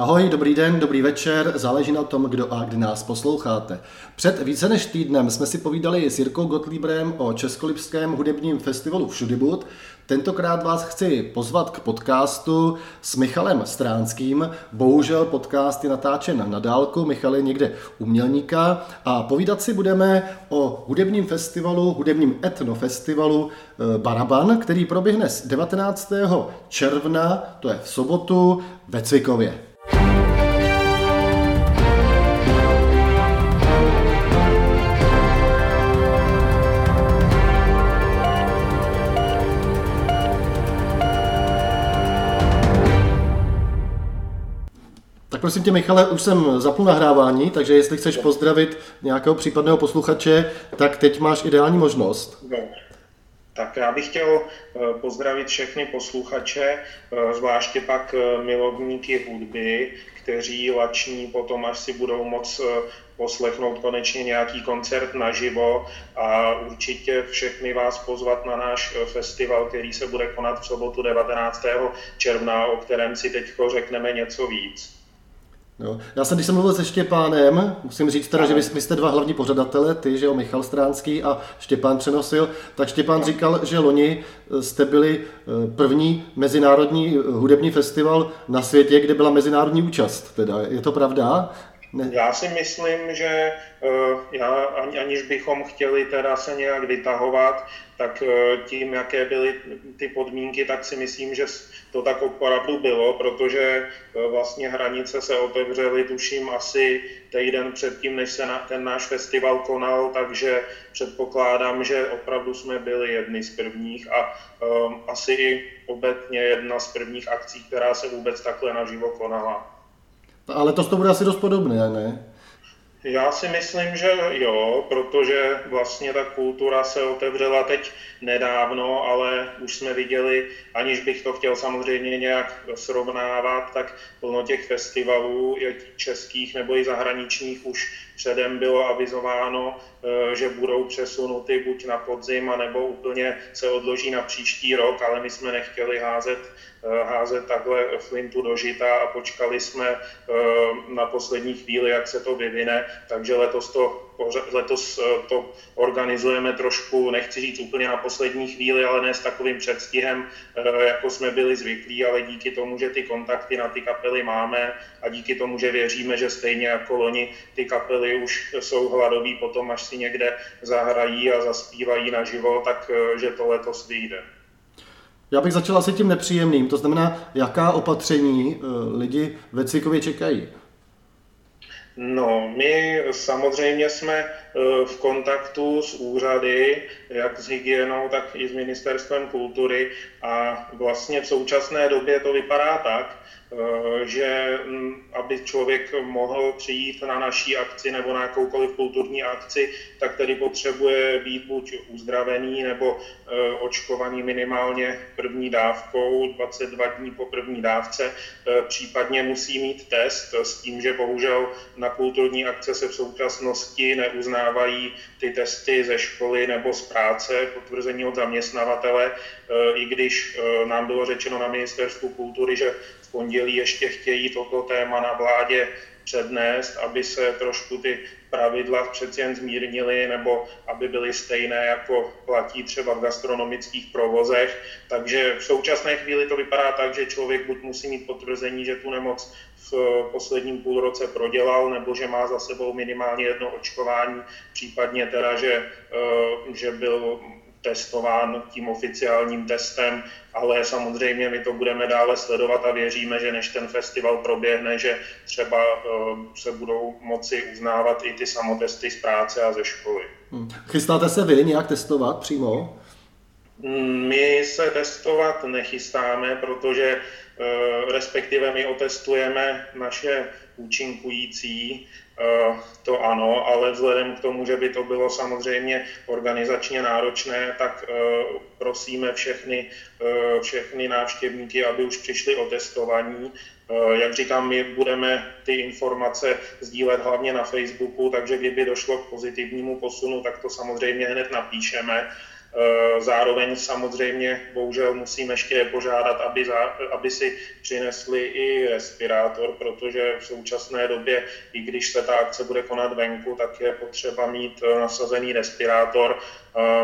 Ahoj, dobrý den, dobrý večer, záleží na tom, kdo a kdy nás posloucháte. Před více než týdnem jsme si povídali s Jirkou Gottliebem o Českolipském hudebním festivalu Všudibud. Tentokrát vás chci pozvat k podcastu s Michalem Stránským. Bohužel podcast je natáčen na dálku, Michal je někde umělníka a povídat si budeme o hudebním festivalu, hudebním etnofestivalu eh, Baraban, který proběhne z 19. června, to je v sobotu, ve Cvikově. Tak prosím tě, Michale, už jsem zapnul nahrávání, takže jestli chceš pozdravit nějakého případného posluchače, tak teď máš ideální možnost. No. Tak já bych chtěl eh, pozdravit všechny posluchače, eh, zvláště pak eh, milovníky hudby, kteří lační potom, až si budou moc poslechnout konečně nějaký koncert naživo a určitě všechny vás pozvat na náš festival, který se bude konat v sobotu 19. června, o kterém si teď řekneme něco víc. Jo. Já jsem, když jsem mluvil se Štěpánem, musím říct teda, že vy, vy jste dva hlavní pořadatele, ty, že jo, Michal Stránský a Štěpán přenosil, tak Štěpán říkal, že loni eh, jste byli eh, první mezinárodní eh, hudební festival na světě, kde byla mezinárodní účast. Teda. Je to pravda? Ne. Já si myslím, že uh, já, aniž bychom chtěli teda se nějak vytahovat, tak uh, tím, jaké byly ty podmínky, tak si myslím, že to tak opravdu bylo, protože uh, vlastně hranice se otevřely, tuším, asi týden předtím, než se na, ten náš festival konal, takže předpokládám, že opravdu jsme byli jedni z prvních a um, asi i obecně jedna z prvních akcí, která se vůbec takhle naživo konala. Ale to bude asi dost podobné, ne? Já si myslím, že jo, protože vlastně ta kultura se otevřela teď nedávno, ale už jsme viděli, aniž bych to chtěl samozřejmě nějak srovnávat, tak plno těch festivalů, jak českých nebo i zahraničních, už předem bylo avizováno, eh, že budou přesunuty buď na podzim, nebo úplně se odloží na příští rok, ale my jsme nechtěli házet, eh, házet takhle flintu do žita a počkali jsme eh, na poslední chvíli, jak se to vyvine, takže letos to letos eh, to organizujeme trošku, nechci říct úplně na poslední chvíli, ale ne s takovým předstihem, eh, jako jsme byli zvyklí, ale díky tomu, že ty kontakty na ty kapely máme a díky tomu, že věříme, že stejně jako loni ty kapely už jsou hladoví potom, až si někde zahrají a zaspívají naživo, tak eh, že to letos vyjde. Já bych začal asi tím nepříjemným, to znamená, jaká opatření lidi ve Cvikově čekají. No, my samozřejmě jsme v kontaktu s úřady, jak s hygienou, tak i s ministerstvem kultury. A vlastně v současné době to vypadá tak, Eh, že aby člověk mohl přijít na naší akci nebo na jakoukoliv kulturní akci, tak tedy potřebuje být buď uzdravený nebo eh, očkovaný minimálně první dávkou, 22 dní po první dávce, případně musí mít test s tím, že bohužel na kulturní akce se v současnosti neuznávají ty testy ze školy nebo z práce, potvrzení od zaměstnavatele, i když nám bylo řečeno na ministerstvu kultury, že pondělí ještě chtějí toto téma na vládě přednést, aby se trošku ty pravidla přeci jen zmírnily nebo aby byly stejné, jako platí třeba v gastronomických provozech. Takže v současné chvíli to vypadá tak, že člověk buď musí mít potvrzení, že tu nemoc v posledním půlroce prodělal, nebo že má za sebou minimálně jedno očkování, případně teda, že, eh, že byl testován tím oficiálním testem, ale samozřejmě my to budeme dále sledovat a věříme, že než ten festival proběhne, že třeba eh, se budou moci uznávat i ty samotesty z práce a ze školy. Hmm. Chystáte se vy nějak testovat přímo? My se testovat nechystáme, protože respektive my otestujeme naše účinkující, eh, to ano, ale vzhledem k tomu, že by to bylo samozřejmě organizačně náročné, tak eh, prosíme všechny, všechny návštěvníky, aby už přišli o testování. Jak říkám, my budeme ty informace sdílet hlavně na Facebooku, takže kdyby došlo k pozitivnímu posunu, tak to samozřejmě hned napíšeme Zároveň samozřejmě bohužel musím ještě požádat, aby, za, aby si přinesli i respirátor, protože v současné době, i když se ta akce bude konat venku, tak je potřeba mít nasazený respirátor.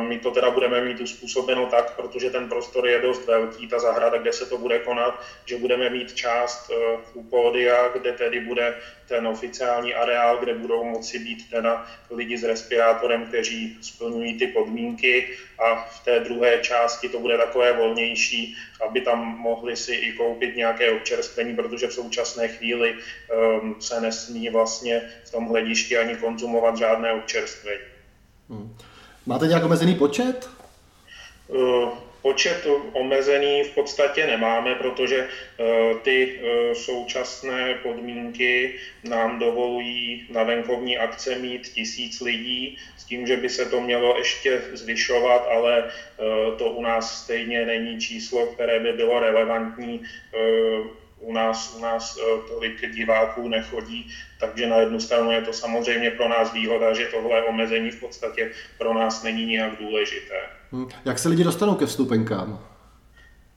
My to teda budeme mít uspůsobeno tak, protože ten prostor je dost velký, ta zahrada, kde se to bude konat, že budeme mít část u pódia, kde tedy bude ten oficiální areál, kde budou moci být teda lidi s respirátorem, kteří splňují ty podmínky a v té druhé části to bude takové volnější, aby tam mohli si i koupit nějaké občerstvení, protože v současné chvíli um, se nesmí vlastně v tom hledišti ani konzumovat žádné občerstvení. Hmm. Máte nějak omezený počet? Uh, Počet omezený v podstatě nemáme, protože eh, ty eh, současné podmínky nám dovolují na venkovní akce mít tisíc lidí, s tím, že by se to mělo ještě zvyšovat, ale eh, to u nás stejně není číslo, které by bylo relevantní u nás, u nás tolik diváků nechodí, takže na jednu stranu je to samozřejmě pro nás výhoda, že tohle omezení v podstatě pro nás není nijak důležité. Hm, jak se lidi dostanou ke vstupenkám?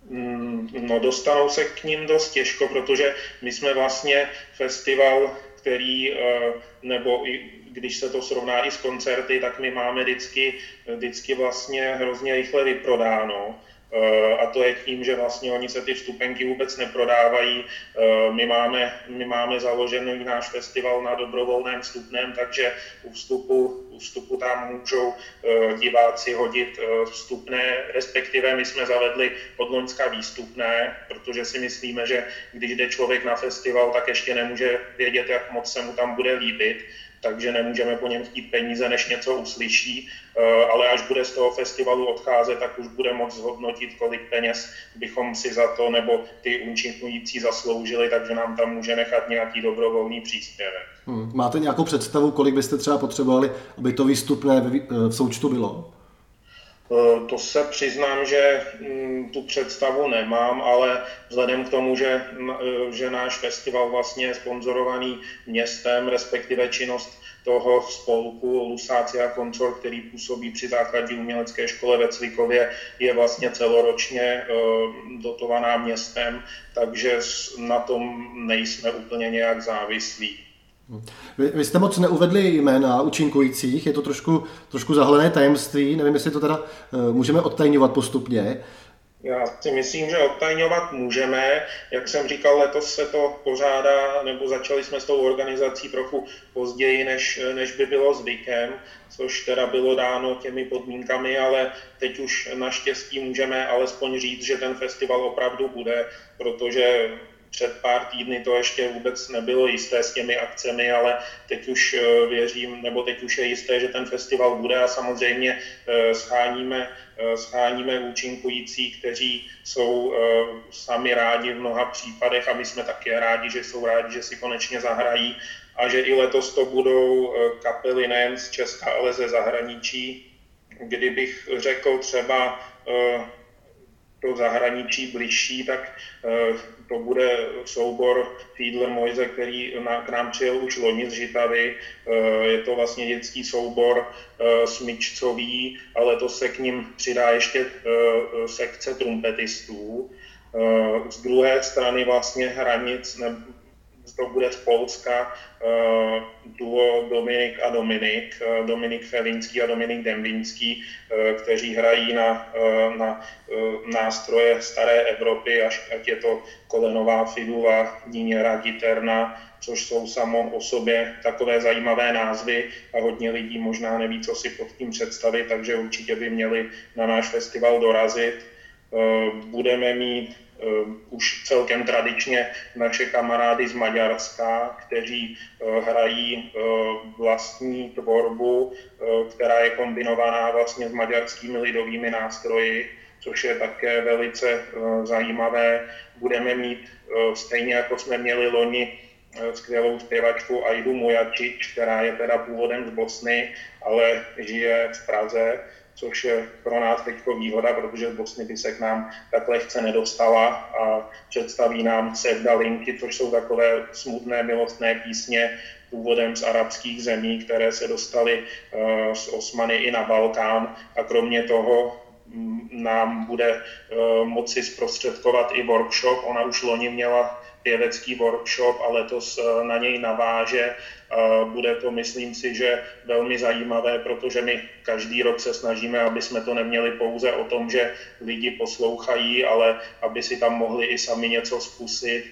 Hm, no dostanou se k ním dost těžko, protože my jsme vlastně festival, který, eh, nebo i když se to srovná i s koncerty, tak my máme vždycky, vždycky vlastně hrozně rychle vyprodáno. Eh, a to je tím, že vlastně oni se ty vstupenky vůbec neprodávají. Eh, my máme, my máme založený náš festival na dobrovolném vstupném, takže u vstupu, u vstupu tam můžou eh, diváci hodit vstupné, respektive my jsme zavedli od Loňska výstupné, protože si myslíme, že když jde člověk na festival, tak ještě nemůže vědět, jak moc se mu tam bude líbit takže nemůžeme po něm chtít peníze, než něco uslyší, eh, ale až bude z toho festivalu odcházet, tak už bude moct zhodnotit, kolik peněz bychom si za to nebo ty účinkující zasloužili, takže nám tam může nechat nějaký dobrovolný příspěvek. Hmm. Máte nějakou představu, kolik byste třeba potřebovali, aby to výstupné v součtu bylo? Eh, to se přiznám, že mm, tu představu nemám, ale vzhledem k tomu, že, eh, že náš festival vlastně je sponzorovaný městem, respektive činnost toho spolku Lusácia Koncor, který působí při základní umělecké škole ve Cvikově, je vlastně celoročně eh, dotovaná městem, takže na tom nejsme úplně nějak závislí. Vy, vy jste moc neuvedli jména účinkujících, je to trošku, trošku zahalené tajemství, nevím, jestli to teda uh, můžeme odtajňovat postupně. Já si myslím, že odtajňovat můžeme. Jak jsem říkal, letos se to pořádá, nebo začali jsme s tou organizací trochu později, než, než by bylo zvykem, což teda bylo dáno těmi podmínkami, ale teď už naštěstí můžeme alespoň říct, že ten festival opravdu bude, protože před pár týdny to ještě vůbec nebylo jisté s těmi akcemi, ale teď už eh, věřím, nebo teď už je jisté, že ten festival bude a samozřejmě eh, scháníme, eh, scháníme účinkující, kteří jsou sami rádi v mnoha případech a my jsme také rádi, že jsou rádi, že si konečně zahrají a že i letos to budou kapely nejen z Česka, ale ze zahraničí. Kdybych řekl třeba do zahraničí bližší, tak eh, to bude soubor Fiedler Moise, který k nám přijel už loni z Žitavy. Eh, je to vlastně dětský soubor eh, smyčcový, ale to se k ním přidá ještě sekce trumpetistů. Z druhé strany vlastně hranic, to bude z Polska uh, duo Dominik a Dominik, uh, Dominik Felinský a Dominik Dembinský, uh, kteří hrají na, na nástroje staré Evropy, až ať je to kolenová fidula, níněra, giterna, což jsou samo o sobě takové zajímavé názvy a hodně lidí možná neví, co si pod tím představit, takže určitě by měli na náš festival dorazit. Budeme mít Eh, už celkem tradičně naše kamarády z Maďarska, kteří eh, hrají eh, vlastní tvorbu, která je kombinovaná vlastně s maďarskými lidovými nástroji, což je také velice zajímavé. Budeme mít stejně jako jsme měli loni skvělou zpěvačku Aidu Mujačič, která je teda původem z Bosny, ale žije v Praze což je pro nás teď výhoda, protože Bosny by se k nám tak lehce nedostala a představí nám Sevdalinky, což jsou takové smutné milostné písně původem z arabských zemí, které se dostaly eh, z Osmany i na Balkán a kromě toho mm, nám bude eh, moci zprostředkovat i workshop. Ona už loni měla pěvecký workshop a letos eh, na něj naváže. Bude to, myslím si, že velmi zajímavé, protože my každý rok se snažíme, aby jsme to neměli pouze o tom, že lidi poslouchají, ale aby si tam mohli i sami něco zkusit.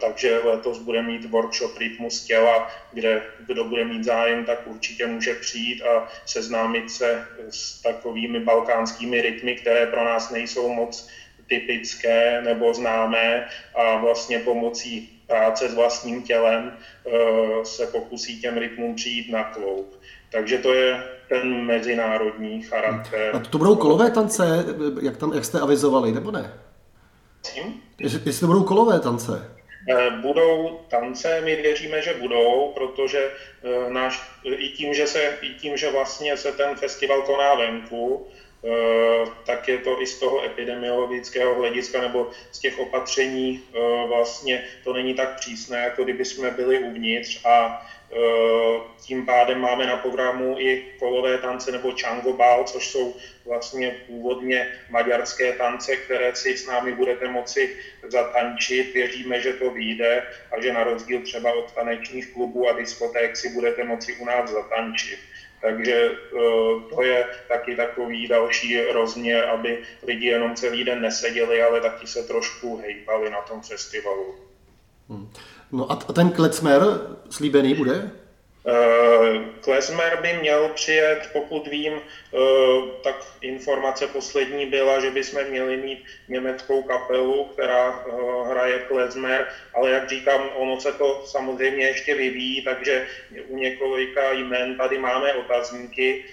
Takže letos bude mít workshop Rytmus těla, kde kdo bude mít zájem, tak určitě může přijít a seznámit se s takovými balkánskými rytmy, které pro nás nejsou moc typické nebo známé a vlastně pomocí práce s vlastním tělem eh, se pokusí těm rytmům přijít na kloup. Takže to je ten mezinárodní charakter. A to budou kolové tance, jak, tam, jak jste avizovali, nebo ne? Jestli to budou kolové tance? Eh, budou tance, my věříme, že budou, protože eh, náš, i, tím, že se, i tím, že vlastně se ten festival koná venku, tak je to i z toho epidemiologického hlediska nebo z těch opatření eh, vlastně to není tak přísné, jako kdyby jsme byli uvnitř a eh, tím pádem máme na programu i kolové tance nebo čangobal, což jsou vlastně původně maďarské tance, které si s námi budete moci zatančit. Věříme, že to vyjde a že na rozdíl třeba od tanečních klubů a diskoték si budete moci u nás zatančit. Takže eh, to je taky takový další rozměr, aby lidi jenom celý den neseděli, ale taky se trošku hejpali na tom festivalu. Hmm. No a ten klecmer slíbený bude? Eh, Klezmer by měl přijet, pokud vím, eh, tak informace poslední byla, že bychom měli mít německou kapelu, která eh, hraje klezmer, ale jak říkám, ono se to samozřejmě ještě vyvíjí, takže u několika jmen tady máme otazníky.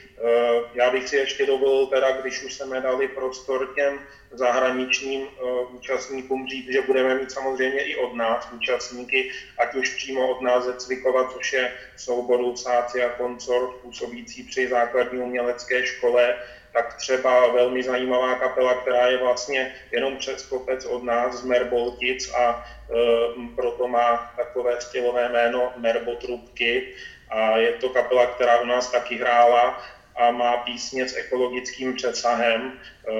Já bych si ještě dovolil teda, když už jsme dali prostor těm zahraničním účastníkům říct, že budeme mít samozřejmě i od nás účastníky, ať už přímo od nás ze Cvikova, což je soubor Lusáci a koncort působící při základní umělecké škole, tak třeba velmi zajímavá kapela, která je vlastně jenom přes kopec od nás z Merboltic a e, proto má takové stylové jméno Merbotrubky. A je to kapela, která u nás taky hrála a má písně s ekologickým přesahem, e,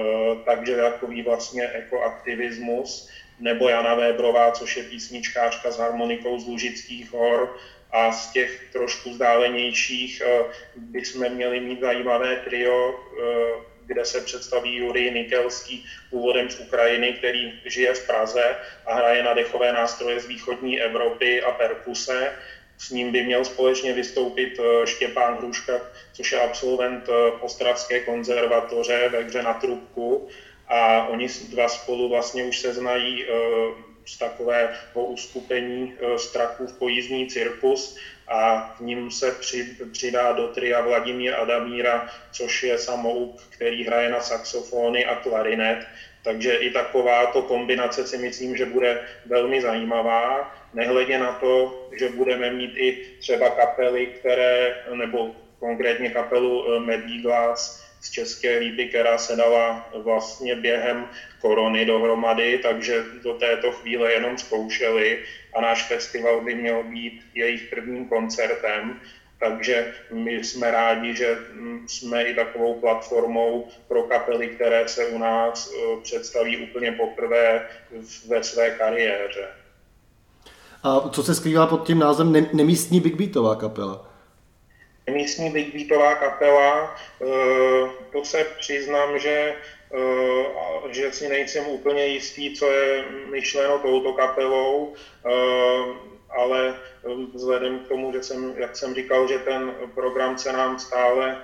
takže takový vlastně ekoaktivismus. Nebo Jana Vébrová, což je písničkářka s harmonikou z Lužických hor, a z těch trošku vzdálenějších eh, bychom měli mít zajímavé trio, eh, kde se představí Jurij Nikelský, původem z Ukrajiny, který žije v Praze a hraje na dechové nástroje z východní Evropy a perkuse. S ním by měl společně vystoupit eh, Štěpán Hruška, což je absolvent Ostravské konzervatoře ve hře na trubku. A oni dva spolu vlastně už se znají z takového uskupení e, strachů v pojízdní cirkus a k ním se přidá do tria Vladimír Adamíra, což je samouk, který hraje na saxofony a klarinet. Takže i takováto kombinace si myslím, že bude velmi zajímavá, nehledě na to, že budeme mít i třeba kapely, které, nebo konkrétně kapelu e, Medí Glass, z České lípy, která se dala vlastně během korony dohromady, takže do této chvíle jenom zkoušeli a náš festival by měl být jejich prvním koncertem. Takže my jsme rádi, že mm, jsme i takovou platformou pro kapely, které se u nás e, představí úplně poprvé ve své kariéře. A co se skrývá pod tím názvem nemístní Big Beatová kapela? místní big beatová kapela, eh, to se přiznám, že eh, že si nejsem úplně jistý, co je myšleno touto kapelou, ale vzhledem k tomu, že jsem, jak jsem říkal, že ten program se nám stále,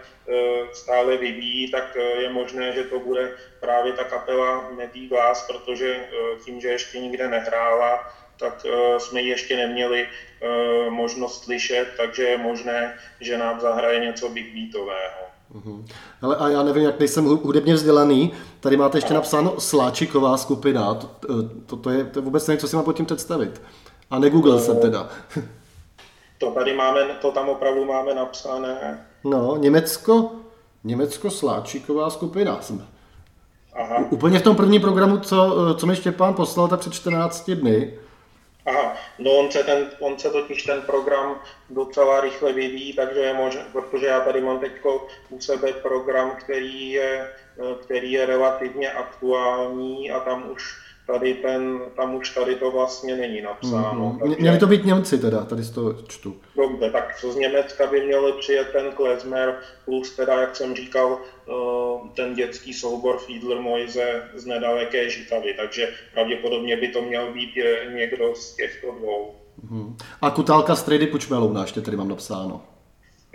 stále vyvíjí, tak je možné, že to bude právě ta kapela Medí Glass, protože tím, že ještě nikde nehrála, tak uh, jsme ji ještě neměli uh, možnost slyšet, takže je možné, že nám zahraje něco big beatového. Uhum. Ale a já nevím, jak nejsem hudebně vzdělaný, tady máte ještě napsáno Sláčiková skupina, to, to, to, je, to je vůbec něco, co si mám pod tím představit. A negooglil jsem teda. To tady máme, to tam opravdu máme napsané. No, Německo, Německo-Sláčíková skupina jsme. Aha. Úplně v tom prvním programu, co, co mi Štěpán poslal, tak před 14 dny. Aha, no on se, ten, on se totiž ten program docela rychle vyvíjí, takže je možné, protože já tady mám teď u sebe program, který je, který je relativně aktuální a tam už tady ten, tam už tady to vlastně není napsáno. Mm-hmm. Takže... Měli to být Němci teda, tady z toho čtu. Dobře, tak co z Německa by měli přijet ten klezmer, plus teda, jak jsem říkal, eh, ten dětský soubor Fiedler Moise z nedaleké Žitavy, takže pravděpodobně by to měl být někdo z těchto dvou. Mm-hmm. A Kutálka z Trady Pučmelouna, ještě tady mám napsáno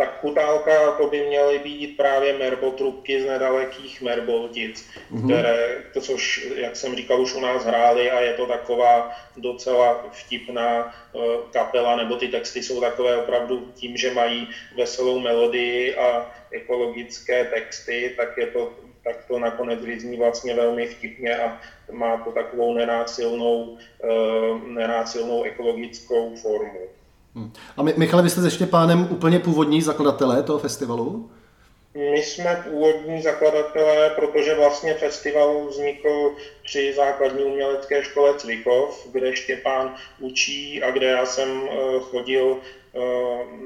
tak kutálka to by měly být právě merbotrubky z nedalekých merboltic, mm-hmm. které, to, což, jak jsem říkal, už u nás hráli a je to taková docela vtipná uh, kapela, nebo ty texty jsou takové opravdu tím, že mají veselou melodii a ekologické texty, tak je to tak to nakonec vyzní vlastně velmi vtipně a má to takovou nenásilnou, uh, nenásilnou ekologickou formu. Hmm. A my, Michale, vy jste se Štěpánem úplně původní zakladatelé toho festivalu? My jsme původní zakladatelé, protože vlastně festival vznikl při základní umělecké škole Cvikov, kde Štěpán učí a kde já jsem eh, chodil eh,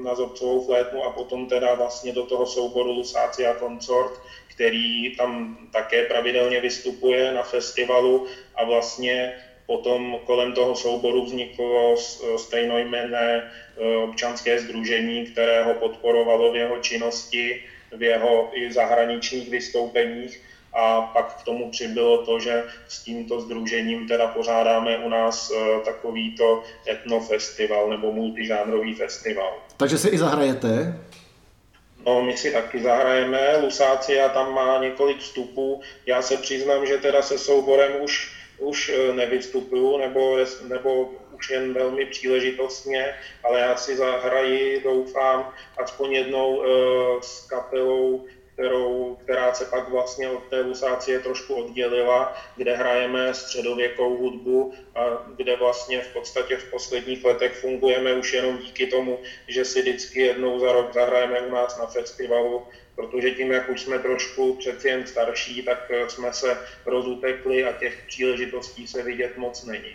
na zobcovou flétnu a potom teda vlastně do toho souboru Lusáci a Consort, který tam také pravidelně vystupuje na festivalu a vlastně Potom kolem toho souboru vzniklo stejnojmenné e, občanské združení, které ho podporovalo v jeho činnosti, v jeho i zahraničních vystoupeních. A pak k tomu přibylo to, že s tímto združením teda pořádáme u nás e, takovýto etnofestival nebo multižánrový festival. Takže si i zahrajete? No, my si taky zahrajeme. Lusácia tam má několik vstupů. Já se přiznám, že teda se souborem už už eh, nevystupuju, nebo, nebo už jen velmi příležitostně, ale já si zahraji, doufám, aspoň jednou uh, s kapelou, kterou, která se pak vlastně od té lusácie trošku oddělila, kde hrajeme středověkou hudbu a kde vlastně v podstatě v posledních letech fungujeme už jenom díky tomu, že si vždycky jednou za rok zahrajeme u nás na festivalu protože tím, jak už jsme trošku přeci jen starší, tak eh, jsme se rozutekli a těch příležitostí se vidět moc není.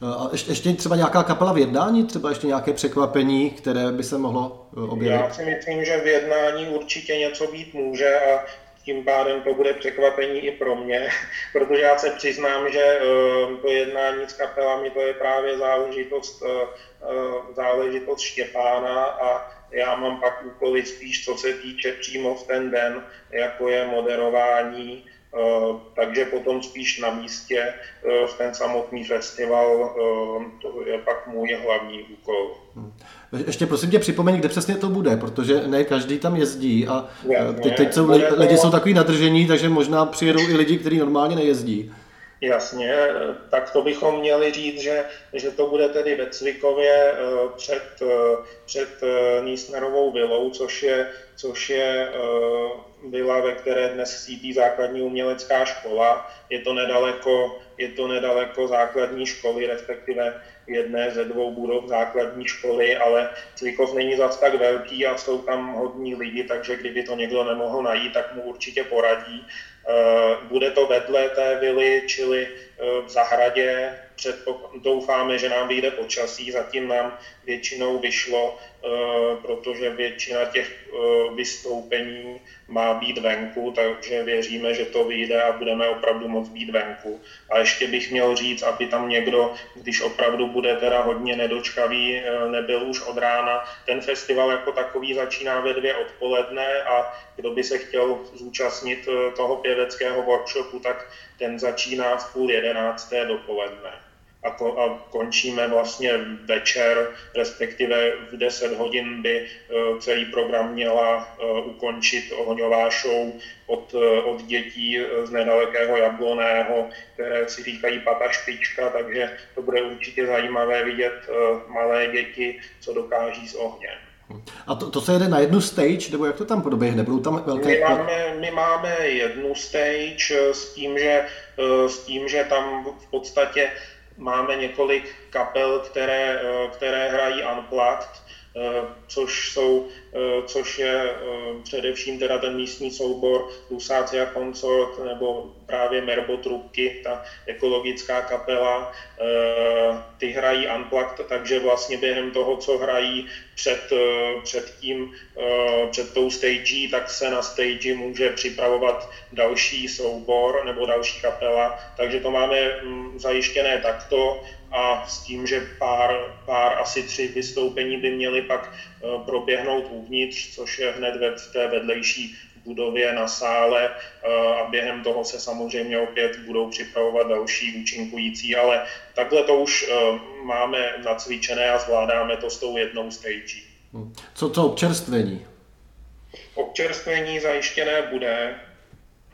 A ještě, ještě třeba nějaká kapela v jednání, třeba ještě nějaké překvapení, které by se mohlo eh, objevit? Já si myslím, že v jednání určitě něco být může a tím pádem to bude překvapení i pro mě, protože já se přiznám, že eh, to jednání s kapelami to je právě záležitost, záležitost Štěpána a já mám pak úkoly spíš, co se týče přímo v ten den, jako je moderování, eh, takže potom spíš na místě eh, v ten samotný festival, eh, to je pak můj hlavní úkol. Hmm. Ještě prosím tě připomeň, kde přesně to bude, protože ne každý tam jezdí a teď, teď jsou lidi, lidi jsou takový nadržení, takže možná přijedou i lidi, kteří normálně nejezdí. Jasně, tak to bychom měli říct, že, že to bude tedy ve Cvikově eh, před, eh, před eh, Nísnerovou vilou, což je, což je vila, ve které dnes sídlí základní umělecká škola. Je to nedaleko, je to nedaleko základní školy, respektive jedné ze dvou budov základní školy, ale Cvikov není zas tak velký a jsou tam hodní lidi, takže kdyby to někdo nemohl najít, tak mu určitě poradí. Eh, bude to vedle té vily, čili v zahradě. Doufáme, že nám vyjde počasí, zatím nám většinou vyšlo, eh, protože většina těch vystoupení má být venku, takže věříme, že to vyjde a budeme opravdu moc být venku. A ještě bych měl říct, aby tam někdo, když opravdu bude teda hodně nedočkavý, nebyl už od rána. Ten festival jako takový začíná ve dvě odpoledne a kdo by se chtěl zúčastnit toho pěveckého workshopu, tak ten začíná v půl jedenácté dopoledne a, ko, a končíme vlastně večer, respektive v 10 hodin by uh, celý program měla uh, ukončit ohňová show od, uh, od dětí z nedalekého Jabloného, které si říkají pata špička, takže to bude určitě zajímavé vidět malé děti, co dokáží s ohněm. A to, to se jede na jednu stage, nebo jak to tam proběhne? Budou tam velké... My máme, my máme jednu stage s tím, že, s tím, že tam v podstatě máme několik kapel, které, které hrají unplugged, což, jsou, což je především teda ten místní soubor Lusácia Consort nebo právě Merbo Trubky, ta ekologická kapela, ty hrají unplugged, takže vlastně během toho, co hrají před, před tím, před tou stage, tak se na stage může připravovat další soubor nebo další kapela, takže to máme mm, zajištěné takto a s tím, že pár, pár asi tři vystoupení by měly pak eh, proběhnout uvnitř, což je hned ve té vedlejší budově na sále eh, a během toho se samozřejmě opět budou připravovat další účinkující, ale takhle to už eh, máme nacvičené a zvládáme to s tou jednou stage. Hm. Co to občerstvení? Občerstvení zajištěné bude,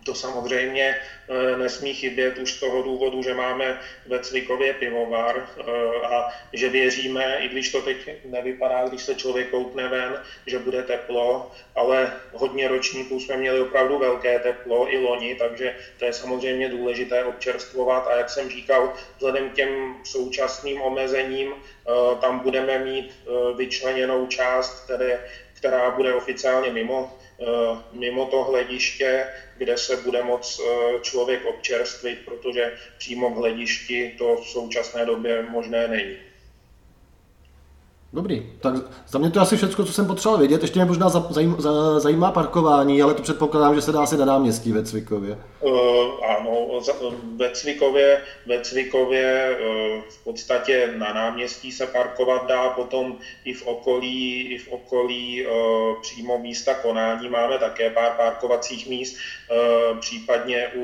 to samozřejmě eh, nesmí chybět už z toho důvodu, že máme ve Cvikově pivovar eh, a že věříme, i když to teď nevypadá, když se člověk koukne ven, že bude teplo, ale hodně ročníků jsme měli opravdu velké teplo i loni, takže to je samozřejmě důležité občerstvovat. A jak jsem říkal, vzhledem k těm současným omezením, eh, tam budeme mít vyčleněnou část, které, která bude oficiálně mimo mimo to hlediště, kde se bude moc eh, člověk občerstvit, protože přímo v hledišti to v současné době možné není. Dobrý, tak za mě to asi všechno, co jsem potřeboval vědět. Ještě mě možná zajím, za, zajímá parkování, ale to předpokládám, že se dá asi na náměstí ve Cvikově. Uh, ano, ve Cvikově, ve Cvikově uh, v podstatě na náměstí se parkovat dá, potom i v okolí, i v okolí uh, přímo místa konání máme také pár parkovacích míst, uh, případně u,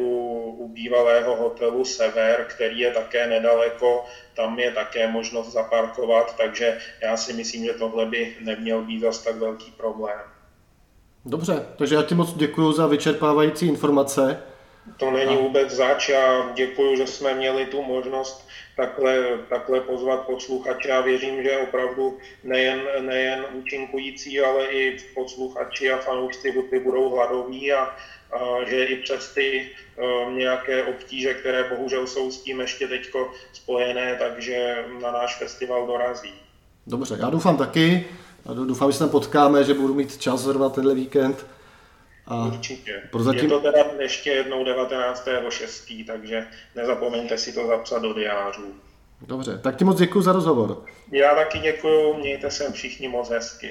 u bývalého hotelu Sever, který je také nedaleko tam je také možnost zaparkovat, takže já si myslím, že tohle by neměl být zase tak velký problém. Dobře, takže já ti moc děkuji za vyčerpávající informace. To není vůbec zač, já děkuji, že jsme měli tu možnost takhle, takhle pozvat posluchače a věřím, že opravdu nejen, nejen účinkující, ale i posluchači a fanoušci hudby budou hladoví a že i přes ty uh, nějaké obtíže, které bohužel jsou s tím ještě teď spojené, takže na náš festival dorazí. Dobře, já doufám taky. Doufám, že se tam potkáme, že budu mít čas zrovna tenhle víkend. A Určitě. Prozatím... Je to teda ještě jednou 19.6., takže nezapomeňte si to zapsat do diářů. Dobře, tak ti moc děkuji za rozhovor. Já taky děkuji, mějte se všichni moc hezky.